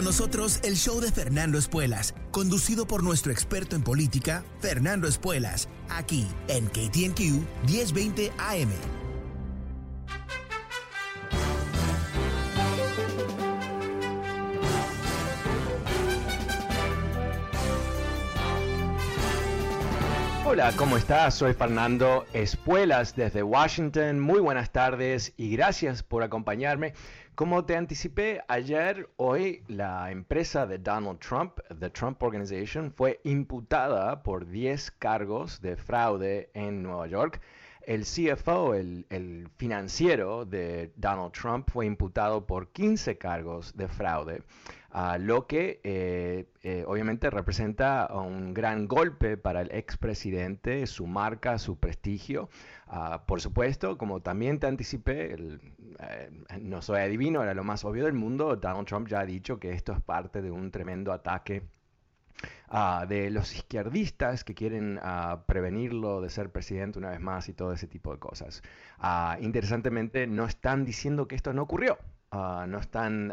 Con nosotros el show de Fernando Espuelas, conducido por nuestro experto en política, Fernando Espuelas, aquí en KTNQ 1020 AM. Hola, ¿cómo estás? Soy Fernando Espuelas desde Washington. Muy buenas tardes y gracias por acompañarme. Como te anticipé ayer, hoy la empresa de Donald Trump, The Trump Organization, fue imputada por 10 cargos de fraude en Nueva York. El CFO, el, financiero de Donald Trump, fue imputado por 15 cargos de fraude, lo que eh, eh, obviamente representa un gran golpe para el expresidente, su marca, su prestigio. Ah, por supuesto, como también te anticipé, eh, no soy adivino, era lo más obvio del mundo, Donald Trump ya ha dicho que esto es parte de un tremendo ataque Ah, de los izquierdistas que quieren ah, prevenirlo de ser presidente una vez más y todo ese tipo de cosas. Ah, interesantemente, no están diciendo que esto no ocurrió. no están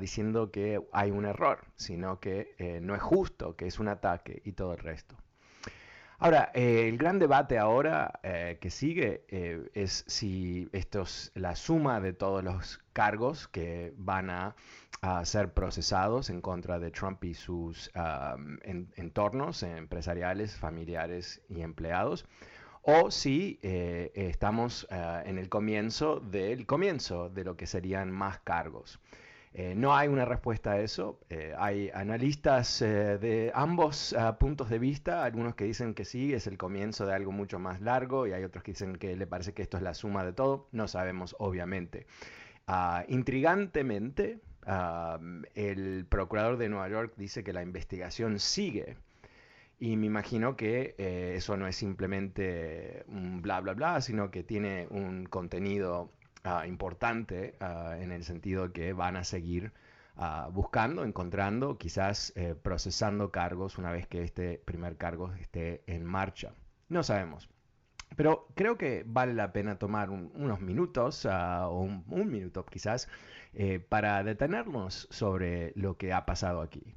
diciendo que hay un error, sino que eh, no es justo, que es un ataque y todo el resto. Ahora, eh, el gran debate ahora eh, que sigue es si esto es la suma de todos los cargos que van a ser procesados en contra de Trump y sus entornos empresariales, familiares y empleados, o si eh, estamos eh, en el comienzo del comienzo de lo que serían más cargos. Eh, no hay una respuesta a eso. hay analistas de ambos puntos de vista, algunos que dicen que sí, es el comienzo de algo mucho más largo y hay otros que dicen que le parece que esto es la suma de todo. No sabemos, obviamente. Ah, intrigantemente, el procurador de Nueva York dice que la investigación sigue. Y me imagino que eh, eso no es simplemente un bla, bla, bla, sino que tiene un contenido ah, importante ah, en el sentido que van a seguir ah, buscando, encontrando, quizás eh, procesando cargos una vez que este primer cargo esté en marcha. No sabemos. Pero creo que vale la pena tomar unos minutos, o un, minuto quizás, eh, para detenernos sobre lo que ha pasado aquí.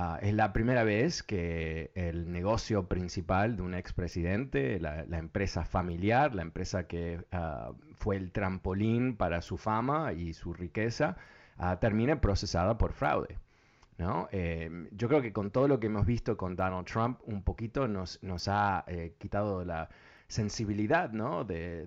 Ah, es la primera vez que el negocio principal de un expresidente, la, la empresa familiar, la empresa que ah, fue el trampolín para su fama y su riqueza, termine procesada por fraude. ¿no? Eh, yo creo que con todo lo que hemos visto con Donald Trump, un poquito nos, nos ha eh, quitado la, sensibilidad, ¿no? De,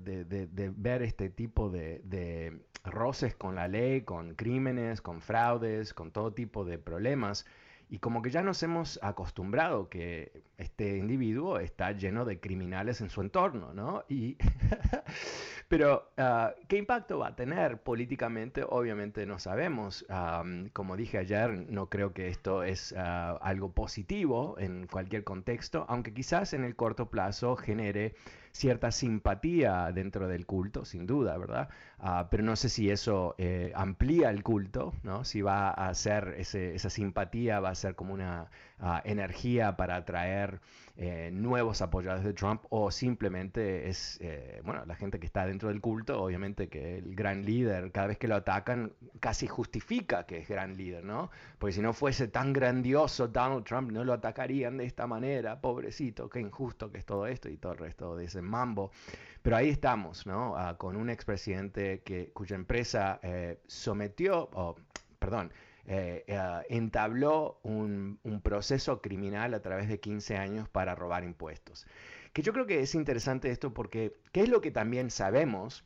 ver este tipo de, roces con la ley, con crímenes, con fraudes, con todo tipo de problemas. Y como que ya nos hemos acostumbrado que este individuo está lleno de criminales en su entorno, ¿no? Y pero, ah, ¿qué impacto va a tener políticamente? Obviamente no sabemos. como dije ayer, no creo que esto es ah, algo positivo en cualquier contexto, aunque quizás en el corto plazo genere cierta simpatía dentro del culto, sin duda, ¿verdad? Ah, pero no sé si eso eh, amplía el culto, ¿no? Si va a ser esa simpatía, va a ser como una energía para atraer eh, nuevos apoyadores de Trump o simplemente es, eh, bueno, la gente que está dentro del culto, obviamente que el gran líder, cada vez que lo atacan, casi justifica que es gran líder, ¿no? Porque si no fuese tan grandioso Donald Trump, no lo atacarían de esta manera, pobrecito, qué injusto que es todo esto y todo el resto de ese mambo. Pero ahí estamos, ¿no? Ah, con un expresidente que, cuya empresa eh, sometió, o, perdón, eh, eh, entabló un, proceso criminal a través de 15 años para robar impuestos. Que yo creo que es interesante esto porque, ¿qué es lo que también sabemos?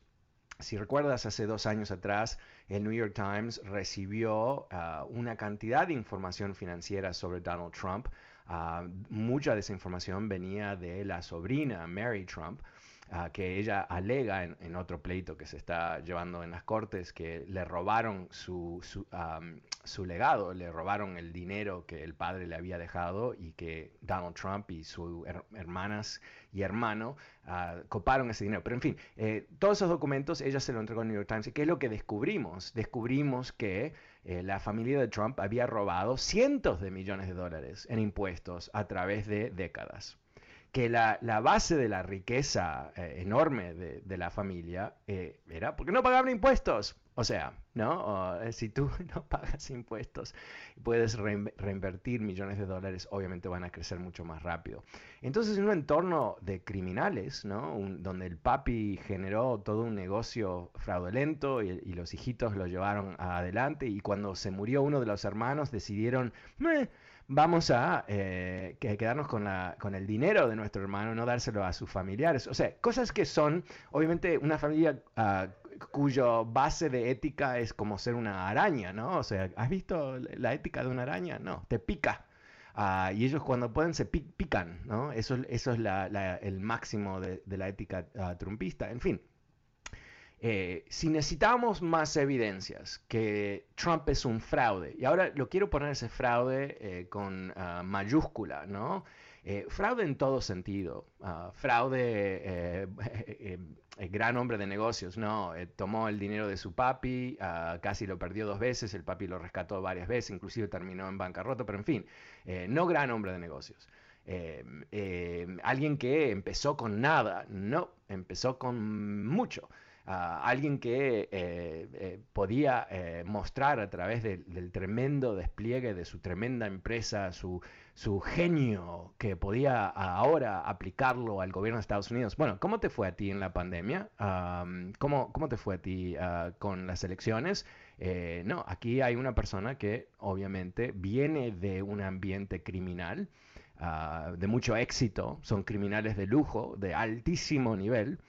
Si recuerdas, hace dos años atrás, el New York Times recibió ah, una cantidad de información financiera sobre Donald Trump. Ah, mucha de esa información venía de la sobrina Mary Trump. que ella alega en, otro pleito que se está llevando en las cortes que le robaron su, su, legado, le robaron el dinero que el padre le había dejado y que Donald Trump y sus hermanas y hermano ah, coparon ese dinero. Pero en fin, eh, todos esos documentos ella se lo entregó al New York Times. ¿Y qué es lo que descubrimos? Descubrimos que eh, la familia de Trump había robado cientos de millones de dólares en impuestos a través de décadas que la, base de la riqueza eh, enorme de, la familia eh, era porque no pagaban impuestos. O sea, ¿no? Eh, si tú no pagas impuestos y puedes reinvertir millones de dólares, obviamente van a crecer mucho más rápido. Entonces, en un entorno de criminales, ¿no? donde el papi generó todo un negocio fraudulento y, los hijitos lo llevaron adelante y cuando se murió uno de los hermanos decidieron vamos a eh, quedarnos con, la, con el dinero de nuestro hermano, no dárselo a sus familiares. O sea, cosas que son, obviamente, una familia uh, cuyo base de ética es como ser una araña, ¿no? O sea, ¿has visto la ética de una araña? No, te pica. Ah, y ellos cuando pueden se pican, ¿no? Eso, eso es el máximo de, la ética ah, trumpista. En fin, eh, si necesitamos más evidencias que Trump es un fraude, y ahora lo quiero poner ese fraude eh, con ah, mayúscula, ¿no? Eh, fraude en todo sentido, ah, fraude, gran hombre de negocios, ¿no? tomó el dinero de su papi, ah, casi lo perdió dos veces, el papi lo rescató varias veces, inclusive terminó en bancarrota, pero en fin, no gran hombre de negocios. alguien que empezó con nada, no, empezó con mucho alguien que eh, eh, podía eh, mostrar a través del tremendo despliegue de su tremenda empresa, su, su genio, que podía ahora aplicarlo al gobierno de Estados Unidos. Bueno, ¿cómo te fue a ti en la pandemia? ¿cómo, ¿cómo, te fue a ti ah, con las elecciones? no, aquí hay una persona que obviamente viene de un ambiente criminal. Ah, de mucho éxito, son criminales de lujo, de altísimo nivel,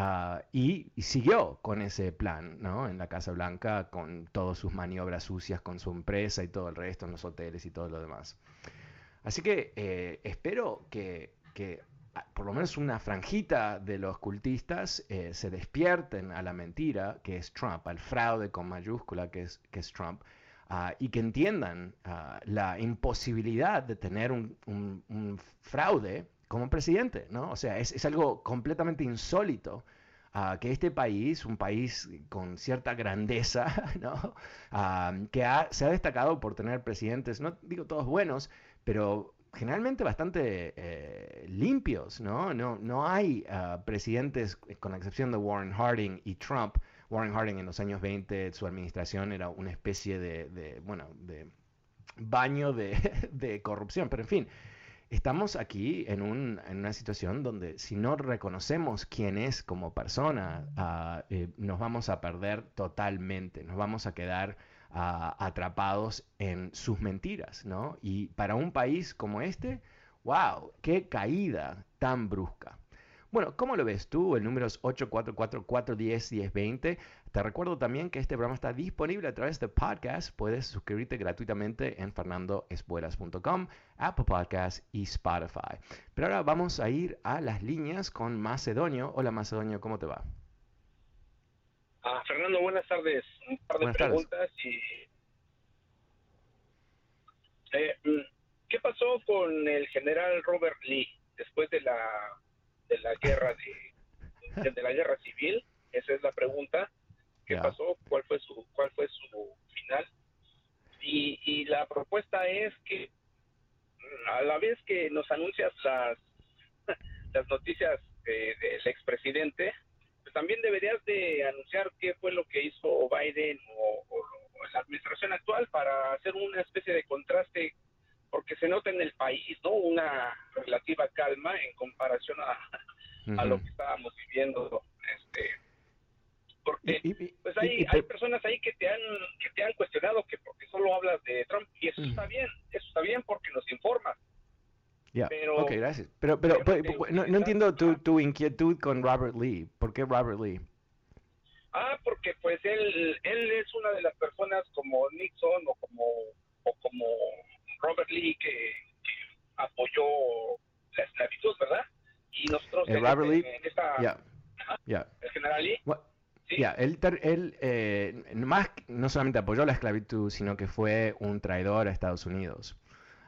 Ah, y, siguió con ese plan, ¿no? En la Casa Blanca, con todas sus maniobras sucias con su empresa y todo el resto, en los hoteles y todo lo demás. Así que eh, espero que, ah, por lo menos una franjita de los cultistas eh, se despierten a la mentira que es Trump, al fraude con mayúscula que es, que es Trump, ah, y que entiendan la imposibilidad de tener un fraude como presidente, ¿no? O sea, es, algo completamente insólito ah, que este país, un país con cierta grandeza, ¿no? Ah, que se ha destacado por tener presidentes, no digo todos buenos, pero generalmente bastante eh, limpios, ¿no? No, no hay ah, presidentes, con la excepción de Warren Harding y Trump. Warren Harding en los años 20, su administración era una especie de, bueno, de baño de, de corrupción, pero en fin, estamos aquí en, una situación donde si no reconocemos quién es como persona, ah, eh, nos vamos a perder totalmente, nos vamos a quedar ah, atrapados en sus mentiras, ¿no? Y para un país como este, wow, qué caída tan brusca. Bueno, ¿cómo lo ves tú? El número es 844-410-1020. Te recuerdo también que este programa está disponible a través de podcast. Puedes suscribirte gratuitamente en fernandoespuelas.com, Apple Podcasts y Spotify. Pero ahora vamos a ir a las líneas con Macedonio. Hola Macedonio, ¿cómo te va? Ah, Fernando, buenas tardes. Un par de preguntas eh, mm, ¿Qué pasó con el general Robert Lee después de la de la guerra de, de la guerra civil? Esa es la pregunta. ¿Qué pasó? ¿Cuál fue su cuál fue su final? Y, y la propuesta es que a la vez que nos anuncias las las noticias del expresidente, pues también deberías de anunciar qué fue lo que hizo Biden o, la administración actual para hacer una especie de contraste porque se nota en el país no una relativa calma en comparación a, a lo que estábamos viviendo este porque pues hay, hay personas ahí que te han que te han cuestionado que porque solo hablas de Trump y eso está bien eso está bien porque nos informa ya ok, gracias. Pero, pero, pues, pues, no, no, entiendo tu, tu, inquietud con Robert Lee. ¿Por qué Robert Lee? Ah, porque pues él, él es una de las personas como Nixon o como, o como Robert Lee que, que apoyó la esclavitud, ¿verdad? Y nosotros Eh, Robert Lee, en esta, yeah, yeah. el general Lee, Well, Sí. yeah, él, eh, más no solamente apoyó la esclavitud, sino que fue un traidor a Estados Unidos.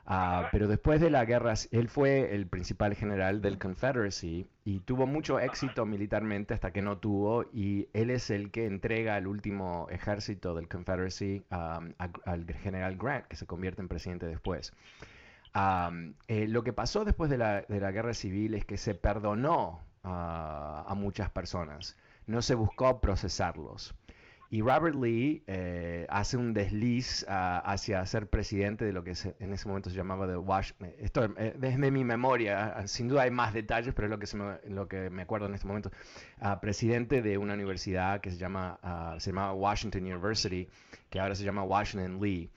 Ah, pero después de la guerra, él fue el principal general del Confederacy y tuvo mucho éxito militarmente hasta que no tuvo, y él es el que entrega el último ejército del Confederacy um, a- al general Grant, que se convierte en presidente después. Eh, lo que pasó después de la, de la guerra civil es que se perdonó ah, a muchas personas, no se buscó procesarlos. Y Robert Lee eh, hace un desliz ah, hacia ser presidente de lo que en ese momento se llamaba de Washington. Esto eh, desde mi memoria, ah, sin duda hay más detalles, pero es lo que, me, acuerdo en este momento. Ah, presidente de una universidad que se, llama, se llamaba Washington University, que ahora se llama Washington Lee.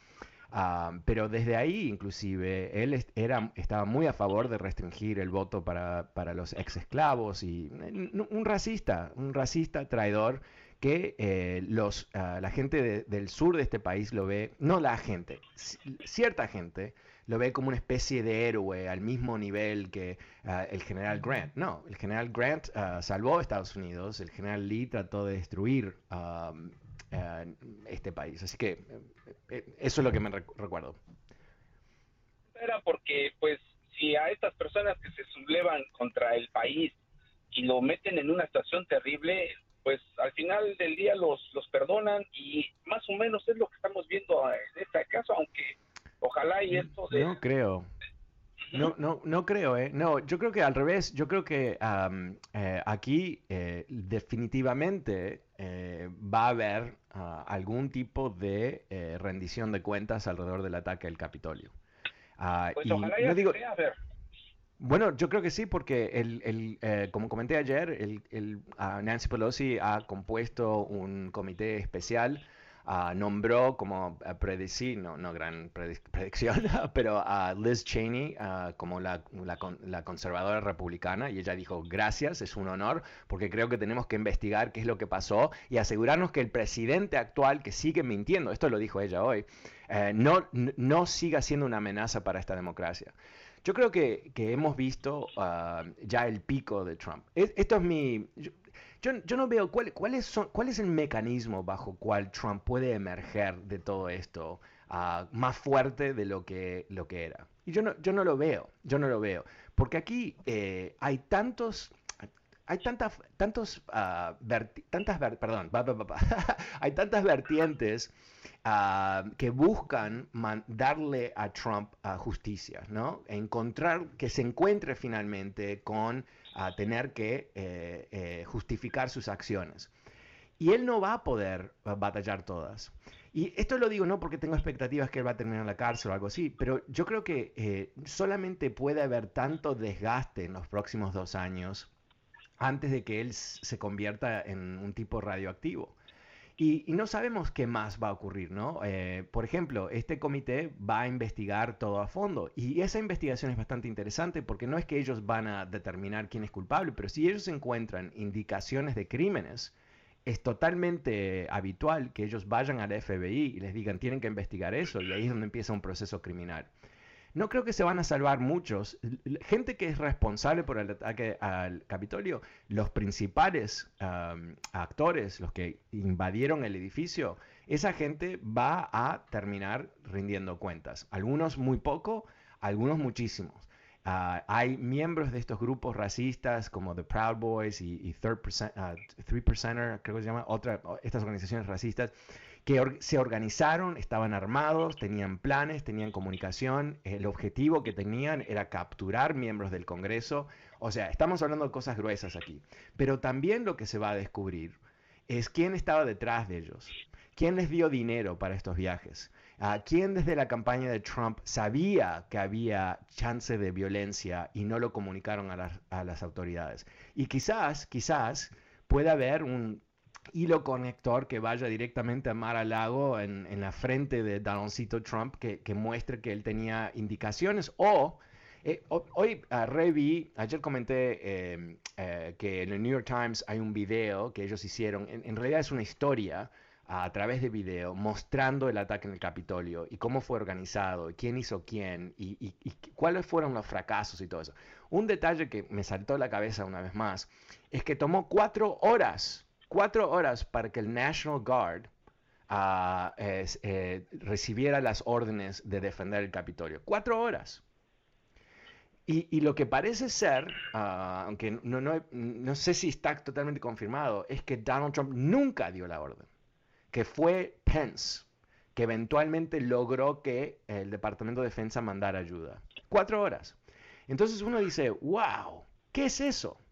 Ah, pero desde ahí, inclusive, él era, estaba muy a favor de restringir el voto para, para los ex esclavos y n- un racista, un racista traidor que eh, los, ah, la gente de- del sur de este país lo ve, no la gente, ci- cierta gente lo ve como una especie de héroe al mismo nivel que ah, el general Grant. No, el general Grant ah, salvó a Estados Unidos, el general Lee trató de destruir ah, este país. Así que eh, eh, eso es lo que me recu- recuerdo. era porque pues si a estas personas que se sublevan contra el país y lo meten en una situación terrible, pues al final del día los, los perdonan y más o menos es lo que estamos viendo en este caso, aunque ojalá y esto de... No creo. No, no, no creo, ¿eh? No, yo creo que al revés, yo creo que eh, aquí eh, definitivamente eh, va a haber ah, algún tipo de eh, rendición de cuentas alrededor del ataque al Capitolio. Ah, Pues y ojalá ya no digo, sea, a ver, bueno, yo creo que sí, porque el, el, eh, como comenté ayer, el, el, ah, Nancy Pelosi ha compuesto un comité especial, ah, nombró como predecir, no, no gran predic- predicción, pero a Liz Cheney ah, como la, la la conservadora republicana y ella dijo, gracias, es un honor, porque creo que tenemos que investigar qué es lo que pasó y asegurarnos que el presidente actual, que sigue mintiendo, esto lo dijo ella hoy, eh, no, no siga siendo una amenaza para esta democracia. Yo creo que, que hemos visto ah, ya el pico de Trump. Es- esto es mi... yo- yo no veo cuál, cuáles son, cuál es el mecanismo bajo cual Trump puede emerger de todo esto ah, más fuerte de lo que, lo que era. Y yo no, yo no lo veo, yo no lo veo. Porque aquí eh, hay tantos... Hay tantas, tantos, ah, tantas, perdón, hay tantas vertientes ah, que buscan darle a Trump ah, justicia, ¿no? Encontrar, que se encuentre finalmente con ah, tener que eh, eh, justificar sus acciones. Y él no va a poder ah, batallar todas. Y esto lo digo no porque tengo expectativas que él va a terminar en la cárcel o algo así, pero yo creo que eh, solamente puede haber tanto desgaste en los próximos dos años antes de que él se convierta en un tipo radioactivo. Y, no sabemos qué más va a ocurrir, ¿no? Eh, por ejemplo, este comité va a investigar todo a fondo y esa investigación es bastante interesante porque no es que ellos van a determinar quién es culpable, pero si ellos encuentran indicaciones de crímenes, es totalmente habitual que ellos vayan al FBI y les digan tienen que investigar eso y ahí es donde empieza un proceso criminal. No creo que se van a salvar muchos. Gente que es responsable por el ataque al Capitolio, los principales actores, los que invadieron el edificio, esa gente va a terminar rindiendo cuentas. Algunos muy poco, algunos muchísimos. Ah, hay miembros de estos grupos racistas como The Proud Boys y, y Third Percent, ah, Three Percenter, creo que se llama, otra, estas organizaciones racistas, que se organizaron, estaban armados, tenían planes, tenían comunicación. El objetivo que tenían era capturar miembros del Congreso. O sea, estamos hablando de cosas gruesas aquí. Pero también lo que se va a descubrir es quién estaba detrás de ellos. ¿Quién les dio dinero para estos viajes? Ah, ¿Quién desde la campaña de Trump sabía que había chance de violencia y no lo comunicaron a las, a las autoridades? Y quizás, quizás pueda haber un hilo conector que vaya directamente a Mar a Lago en, en la frente de Donaldcito Trump que, que muestre que él tenía indicaciones o eh, ho- hoy ah, reví, ayer comenté eh, eh, que en el New York Times hay un video que ellos hicieron, en, realidad es una historia a través de video mostrando el ataque en el Capitolio y cómo fue organizado, y quién hizo quién y, y, cuáles fueron los fracasos y todo eso. Un detalle que me saltó la cabeza una vez más es que tomó cuatro horas, cuatro horas para que el National Guard uh, eh, recibiera las órdenes de defender el Capitolio. Cuatro horas. Y, y, lo que parece ser, uh, aunque no, no, no, sé si está totalmente confirmado, es que Donald Trump nunca dio la orden, que fue Pence, que eventualmente logró que el Departamento de Defensa mandara ayuda. Cuatro horas. Entonces uno dice, wow, ¿qué es eso?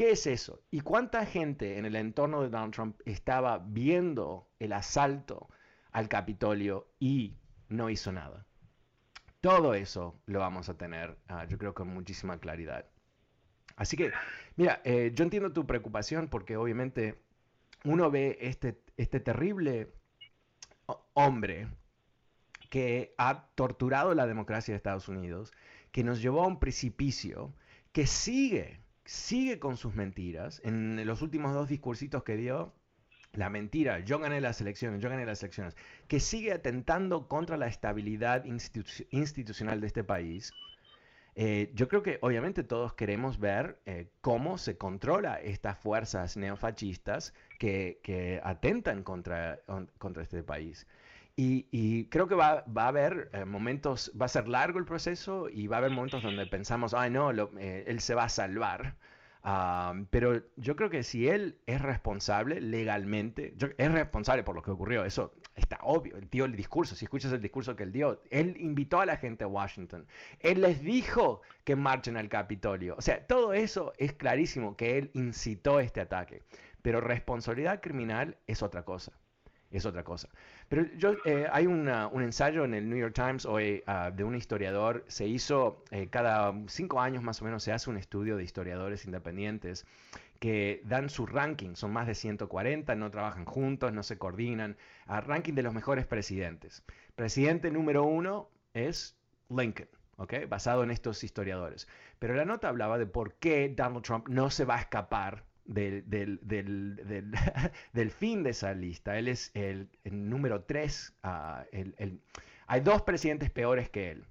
¿Qué es eso? ¿Y cuánta gente en el entorno de Donald Trump estaba viendo el asalto al Capitolio y no hizo nada? Todo eso lo vamos a tener, uh, yo creo, con muchísima claridad. Así que, mira, eh, yo entiendo tu preocupación porque obviamente uno ve este, este terrible hombre que ha torturado la democracia de Estados Unidos, que nos llevó a un precipicio, que sigue, sigue con sus mentiras. En los últimos dos discursitos que dio, la mentira, yo gané las elecciones, yo gané las elecciones, que sigue atentando contra la estabilidad institucional de este país. Eh, yo creo que obviamente todos queremos ver eh, cómo se controla estas fuerzas neofascistas que, que atentan contra, contra este país. Y, creo que va, va a haber eh, momentos, va a ser largo el proceso y va a haber momentos donde pensamos, ay no, él se va a salvar pero yo creo que si él es responsable legalmente, es responsable por lo que ocurrió, eso está obvio. Él dio el discurso, si escuchas el discurso que él dio, él invitó a la gente a Washington, él les dijo que marchen al Capitolio. O sea, todo eso es clarísimo que él incitó este ataque. Pero responsabilidad criminal es otra cosa es otra cosa. Pero yo, eh, hay un ensayo en el New York Times hoy ah, de un historiador, se hizo eh, cada cinco años más o menos, se hace un estudio de historiadores independientes que dan su ranking, son más de 140, no trabajan juntos, no se coordinan, a ranking de los mejores presidentes. Presidente número uno es Lincoln. ¿okay? basado en estos historiadores. Pero la nota hablaba de por qué Donald Trump no se va a escapar del, del, fin de esa lista. Él es el, número 3. Ah, hay dos presidentes peores que él,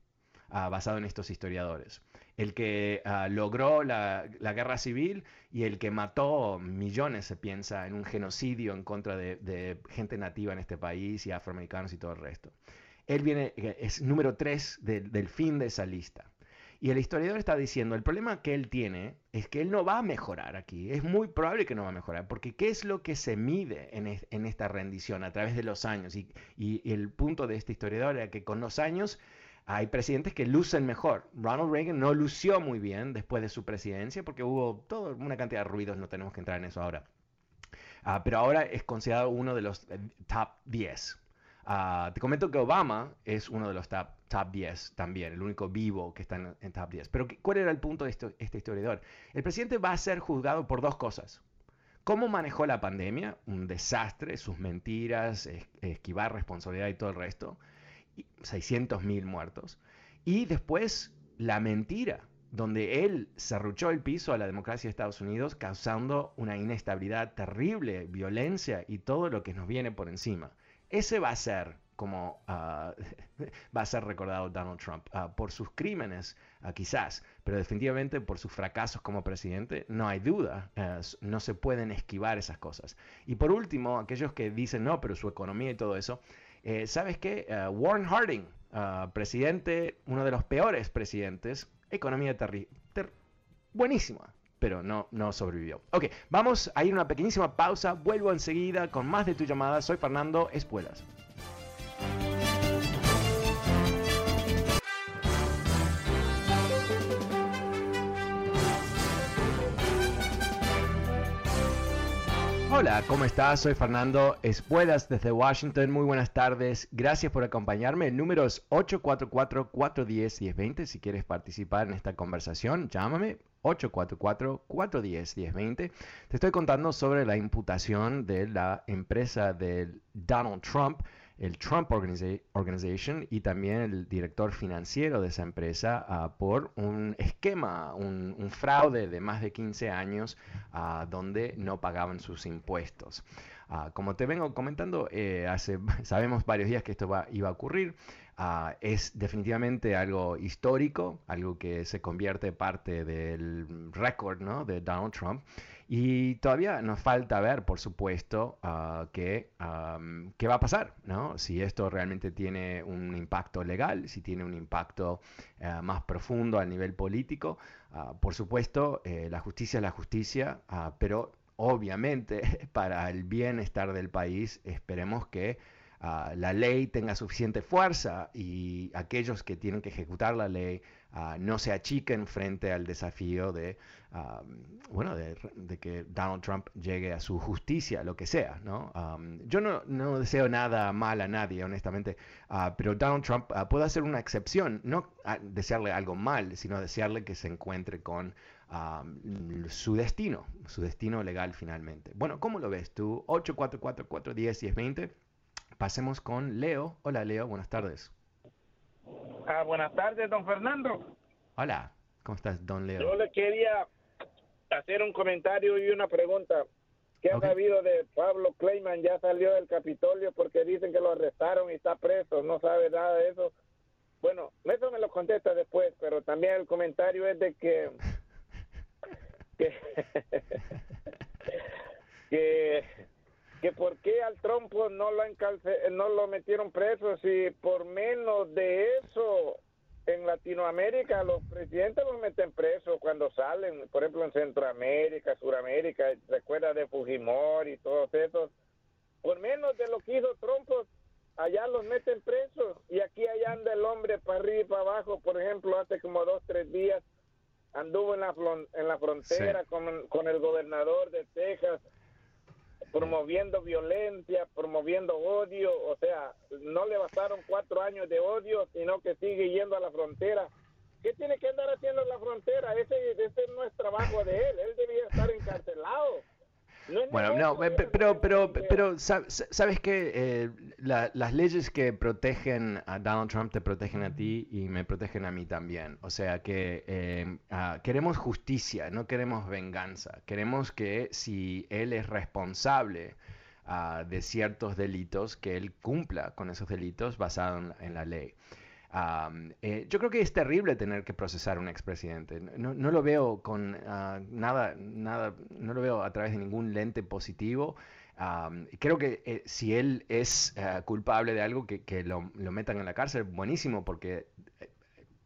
uh, basado en estos historiadores. El que ah, logró la, guerra civil y el que mató millones, se piensa, en un genocidio en contra de, gente nativa en este país y afroamericanos y todo el resto. Él viene, es número 3 del fin de esa lista. Y el historiador está diciendo, el problema que él tiene es que él no va a mejorar aquí. Es muy probable que no va a mejorar, porque ¿qué es lo que se mide en, esta rendición a través de los años? Y, el punto de este historiador era que con los años hay presidentes que lucen mejor. Ronald Reagan no lució muy bien después de su presidencia porque hubo toda una cantidad de ruidos, no tenemos que entrar en eso ahora. Ah, pero ahora es considerado uno de los eh, top 10 Ah, te comento que Obama es uno de los top, top 10 también, el único vivo que está en, top 10. Pero ¿cuál era el punto de este historiador? El presidente va a ser juzgado por dos cosas. ¿Cómo manejó la pandemia? Un desastre, sus mentiras, esquivar responsabilidad y todo el resto. 600 mil muertos. Y después la mentira, donde él cerruchó el piso a la democracia de Estados Unidos, causando una inestabilidad terrible, violencia y todo lo que nos viene por encima. Ese va a ser como ah, va a ser recordado Donald Trump ah, por sus crímenes, ah, quizás, pero definitivamente por sus fracasos como presidente, no hay duda, no se pueden esquivar esas cosas. Y por último, aquellos que dicen no, pero su economía y todo eso, eh, ¿sabes qué? Warren Harding, presidente, uno de los peores presidentes, economía terrible, buenísima, pero no, no sobrevivió. Ok, vamos a ir a una pequeñísima pausa. Vuelvo enseguida con más de tu llamada. Soy Fernando Espuelas. Hola, ¿cómo estás? Soy Fernando Espuelas desde Washington. Muy buenas tardes. Gracias por acompañarme. El número es 844-410-1020. Si quieres participar en esta conversación, llámame 844-410-1020. Te estoy contando sobre la imputación de la empresa de Donald Trump el Trump Organization y también el director financiero de esa empresa ah, por un esquema, un, fraude de más de 15 años ah, donde no pagaban sus impuestos. Ah, como te vengo comentando, eh, sabemos varios días que esto iba a ocurrir. Ah, es definitivamente algo histórico, algo que se convierte parte del récord ¿no? de Donald Trump. Y todavía nos falta ver, por supuesto, uh, qué va a pasar, ¿no? Si esto realmente tiene un impacto legal, si tiene un impacto uh, más profundo a nivel político. Uh, por supuesto, eh, la justicia es la justicia, pero obviamente para el bienestar del país esperemos que la ley tenga suficiente fuerza y aquellos que tienen que ejecutar la ley no se achiquen frente al desafío de, bueno, de, que Donald Trump llegue a su justicia, lo que sea, ¿no? yo no, no, deseo nada mal a nadie, honestamente, ah, pero Donald Trump ah, puede hacer una excepción, no desearle algo mal, sino desearle que se encuentre con su destino, su destino legal finalmente. Bueno, ¿cómo lo ves tú? 844 10 20 Pasemos con Leo. Hola Leo, buenas tardes. Ah, buenas tardes, don Fernando. Hola, ¿cómo estás, don Leo? Yo le quería hacer un comentario y una pregunta. ¿Qué ha sabido de Pablo Kleiman? Ya salió del Capitolio porque dicen que lo arrestaron y está preso. No sabe nada de eso. Bueno, eso me lo contesta después, pero también el comentario es de que... que, que que por qué al trompo no lo no lo metieron preso si por menos de eso en Latinoamérica los presidentes los meten presos cuando salen, por ejemplo en Centroamérica, Suramérica, recuerda de Fujimori y todos esos, por menos de lo que hizo Trompo, allá los meten presos y aquí allá anda el hombre para arriba y para abajo, por ejemplo hace como dos, tres días anduvo en la, en la frontera con, con el gobernador de Texas promoviendo violencia, promoviendo odio, o sea, no le bastaron cuatro años de odio, sino que sigue yendo a la frontera. ¿Qué tiene que andar haciendo en la frontera? Ese, ese no es trabajo de él, él debía estar encarcelado bueno, no, pero, pero, pero, sabes que eh, las leyes que protegen a Donald Trump te protegen a ti y me protegen a mí también. O sea que eh, ah, queremos justicia, no queremos venganza. Queremos que si él es responsable ah, de ciertos delitos, que él cumpla con esos delitos basados en la ley. Eh, yo creo que es terrible tener que procesar a un expresidente. No, no lo veo con ah, nada, nada, no lo veo a través de ningún lente positivo. creo que eh, si él es eh, culpable de algo, que, lo, metan en la cárcel, buenísimo, porque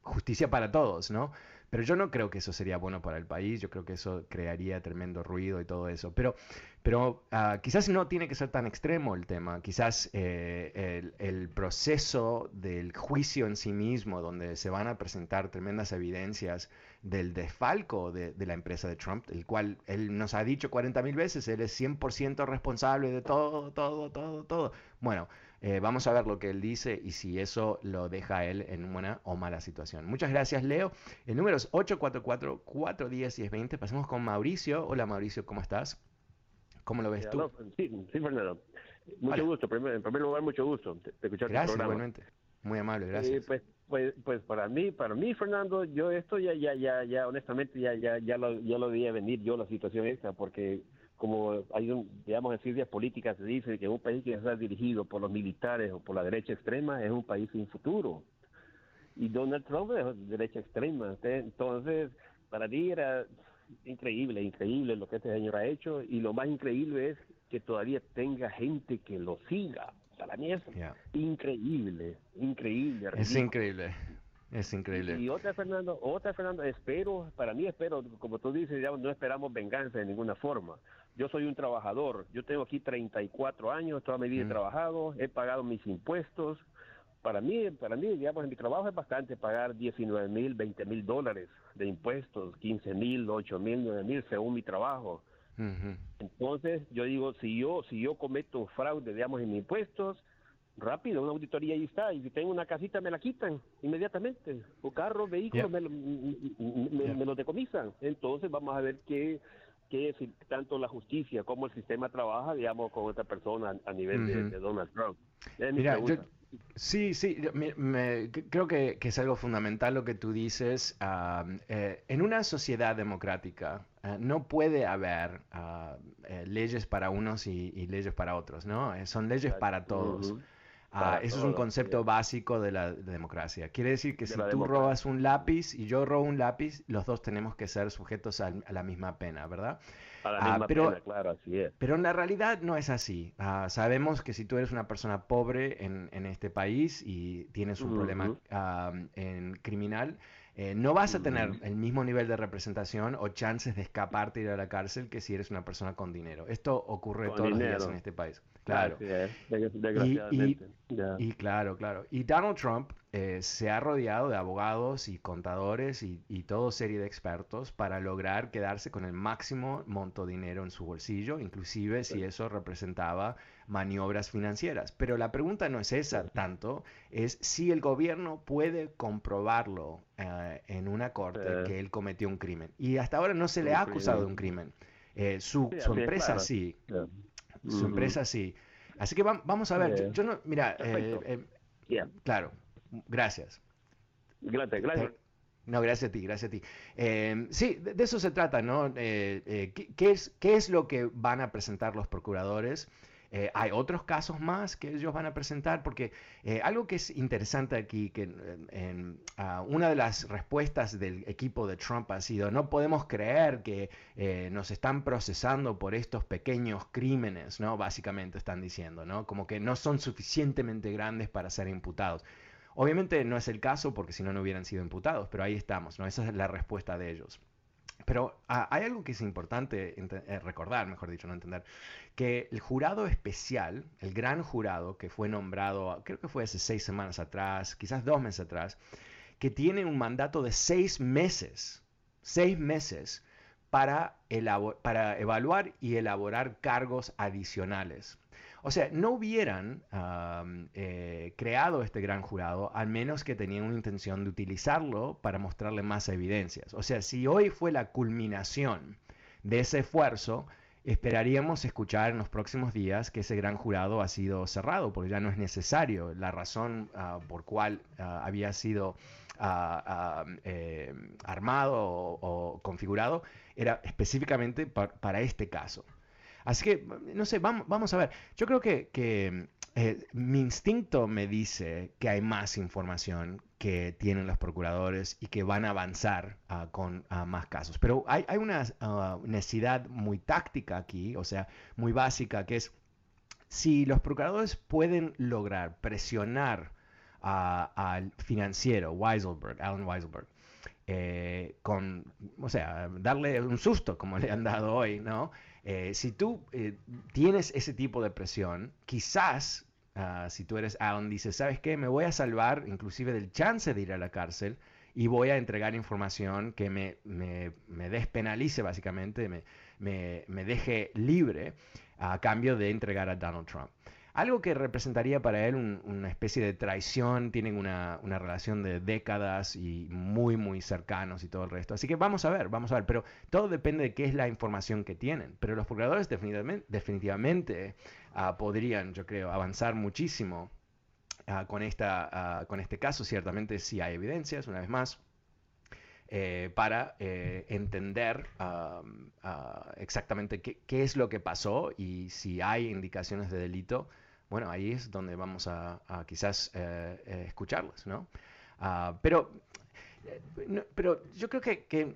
justicia para todos, ¿no? Pero yo no creo que eso sería bueno para el país, yo creo que eso crearía tremendo ruido y todo eso. Pero, pero uh, quizás no tiene que ser tan extremo el tema, quizás eh, el, proceso del juicio en sí mismo, donde se van a presentar tremendas evidencias del desfalco de, de la empresa de Trump, el cual él nos ha dicho 40 mil veces, él es 100% responsable de todo, todo, todo, todo. Bueno, eh, vamos a ver lo que él dice y si eso lo deja él en buena o mala situación. Muchas gracias, Leo. El número es 844-410-1020. Pasemos con Mauricio. Hola, Mauricio, ¿cómo estás? ¿Cómo lo ves tú? Sí, sí, Fernando. Mucho gusto. en primer lugar, mucho gusto de escuchar Gracias, igualmente. Muy amable, gracias. Eh, pues, pues, pues para mí, para mí, Fernando, yo esto ya, ya, ya, ya, honestamente, ya, ya, ya lo, ya lo veía venir yo la situación esta, porque como hay un, digamos, en ciencias políticas se dice que un país que está dirigido por los militares o por la derecha extrema es un país sin futuro. Y Donald Trump es derecha extrema. Entonces, para mí era increíble, increíble lo que este señor ha hecho y lo más increíble es que todavía tenga gente que lo siga. Para mí es increíble, increíble. Es increíble. Es increíble. Y, otra, Fernando, otra, Fernando, espero, para mí espero, como tú dices, ya no esperamos venganza de ninguna forma. Yo soy un trabajador, yo tengo aquí 34 años, toda mi vida he trabajado, he pagado mis impuestos. Para mí, para mí, digamos, en mi trabajo es bastante pagar 19 mil, 20 mil dólares de impuestos, 15 mil, 8 mil, 9 mil, según mi trabajo. Entonces, yo digo, si yo, si yo cometo fraude, digamos, en mis impuestos, rápido, una auditoría ahí está, y si tengo una casita me la quitan inmediatamente, o carros, vehículos me, me, lo decomisan. Entonces vamos a ver qué, si tanto la justicia como el sistema trabaja, digamos, con esta persona a, nivel de, Donald Trump. Mira, Sí, sí, creo que, es algo fundamental lo que tú dices. Eh, en una sociedad democrática eh, no puede haber ah, eh, leyes para unos y, leyes para otros, ¿no? son leyes para todos. Ah, eso es un concepto básico de la democracia. Quiere decir que si tú robas un lápiz y yo robo un lápiz, los dos tenemos que ser sujetos a, la misma pena, ¿verdad? A la misma ah, pero, pena, claro, así es. Pero en la realidad no es así. Ah, sabemos que si tú eres una persona pobre en, en este país y tienes un problema en criminal, eh, no vas a tener el mismo nivel de representación o chances de escaparte y ir a la cárcel que si eres una persona con dinero. Esto ocurre todos los días en este país. Claro. y, claro, claro. Y Donald Trump eh, se ha rodeado de abogados y contadores y, y toda serie de expertos para lograr quedarse con el máximo monto de dinero en su bolsillo, inclusive si eso representaba maniobras financieras. Pero la pregunta no es esa tanto, es si el gobierno puede comprobarlo eh, en una corte eh. que él cometió un crimen. Y hasta ahora no se le ha acusado de un crimen. su, empresa sí. Su empresa sí. Así que vamos a ver. Yo, no, mira, eh, claro, gracias. Gracias, gracias. No, gracias a ti, gracias a ti. sí, de, eso se trata, ¿no? ¿qué, es, ¿Qué es lo que van a presentar los procuradores? Eh, hay otros casos más que ellos van a presentar, porque eh, algo que es interesante aquí, que ah, una de las respuestas del equipo de Trump ha sido, no podemos creer que eh, nos están procesando por estos pequeños crímenes, ¿no? Básicamente están diciendo, ¿no? Como que no son suficientemente grandes para ser imputados. Obviamente no es el caso porque si no, no hubieran sido imputados, pero ahí estamos, ¿no? Esa es la respuesta de ellos. Pero ah, hay algo que es importante eh, recordar, mejor dicho, no entender, que el jurado especial, el gran jurado que fue nombrado, creo que fue hace seis semanas atrás, quizás dos meses atrás, que tiene un mandato de seis meses, seis meses para, para evaluar y elaborar cargos adicionales. O sea, no hubieran eh, creado este gran jurado al menos que tenían una intención de utilizarlo para mostrarle más evidencias. O sea, si hoy fue la culminación de ese esfuerzo, esperaríamos escuchar en los próximos días que ese gran jurado ha sido cerrado, porque ya no es necesario. La razón uh, por cual ah, había sido ah, eh, armado o, configurado era específicamente para este caso. Así que, no sé, vamos, vamos a ver. Yo creo que, eh, mi instinto me dice que hay más información que tienen los procuradores y que van a avanzar ah, con ah, más casos. Pero hay, una ah, necesidad muy táctica aquí, o sea, muy básica, que es si los procuradores pueden lograr presionar al financiero Weiselberg, Alan Weiselberg, eh, con, o sea, darle un susto como le han dado hoy, ¿no? Eh, si tú eh, tienes ese tipo de presión, quizás ah, si tú eres Alan, dices, ¿sabes qué? Me voy a salvar inclusive del chance de ir a la cárcel y voy a entregar información que me, me, despenalice básicamente, me, me, deje libre a cambio de entregar a Donald Trump algo que representaría para él una especie de traición, tienen una, relación de décadas y muy, muy cercanos y todo el resto. Así que vamos a ver, vamos a ver, pero todo depende de qué es la información que tienen. Pero los procuradores definitivamente, definitivamente ah, podrían, yo creo, avanzar muchísimo ah, con, esta, ah, con este caso, ciertamente si hay evidencias, una vez más. Eh, para eh, entender exactamente qué, qué, es lo que pasó y si hay indicaciones de delito bueno, ahí es donde vamos a, quizás eh, eh, escucharlas, ¿no? Ah, pero, eh, pero yo creo que,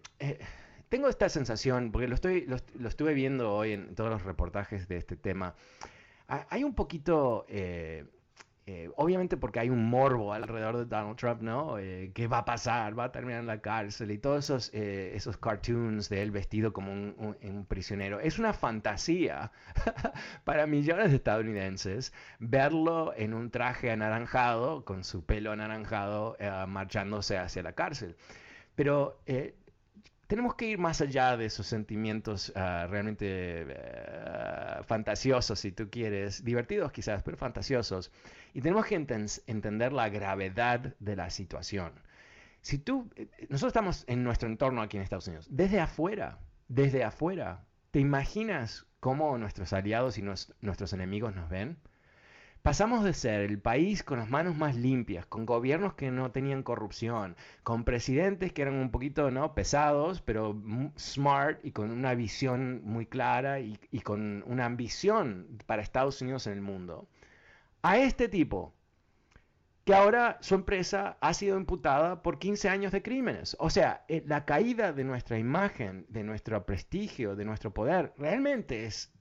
tengo esta sensación, porque lo, estoy, lo, estuve viendo hoy en todos los reportajes de este tema, hay un poquito eh, obviamente porque hay un morbo alrededor de Donald Trump, ¿no? Eh, ¿Qué va a pasar? ¿Va a terminar en la cárcel? Y todos esos, eh, esos cartoons de él vestido como un, prisionero. Es una fantasía para millones de estadounidenses verlo en un traje anaranjado, con su pelo anaranjado, marchándose hacia la cárcel. Pero tenemos que ir más allá de esos sentimientos ah, realmente ah, fantasiosos, si tú quieres, divertidos quizás, pero fantasiosos. Y tenemos que entender la gravedad de la situación. Si tú, eh, nosotros estamos en nuestro entorno aquí en Estados Unidos, desde afuera, desde afuera, ¿te imaginas cómo nuestros aliados y nuestros enemigos nos ven? Pasamos de ser el país con las manos más limpias, con gobiernos que no tenían corrupción, con presidentes que eran un poquito ¿no? pesados, pero smart y con una visión muy clara y, y con una ambición para Estados Unidos en el mundo, a este tipo, que ahora su empresa ha sido imputada por 15 años de crímenes. O sea, eh, la caída de nuestra imagen, de nuestro prestigio, de nuestro poder, realmente es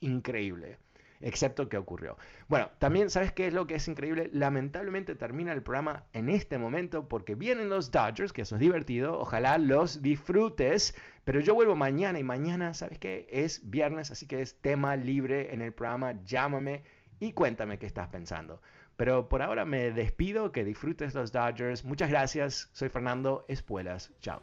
increíble excepto que ocurrió. Bueno, también, ¿sabes qué es lo que es increíble? Lamentablemente termina el programa en este momento porque vienen los Dodgers, que eso es divertido, ojalá los disfrutes, pero yo vuelvo mañana y mañana, ¿sabes qué? Es viernes, así que es tema libre en el programa, llámame y cuéntame qué estás pensando. Pero por ahora me despido, que disfrutes los Dodgers. Muchas gracias, soy Fernando Espuelas. Chao.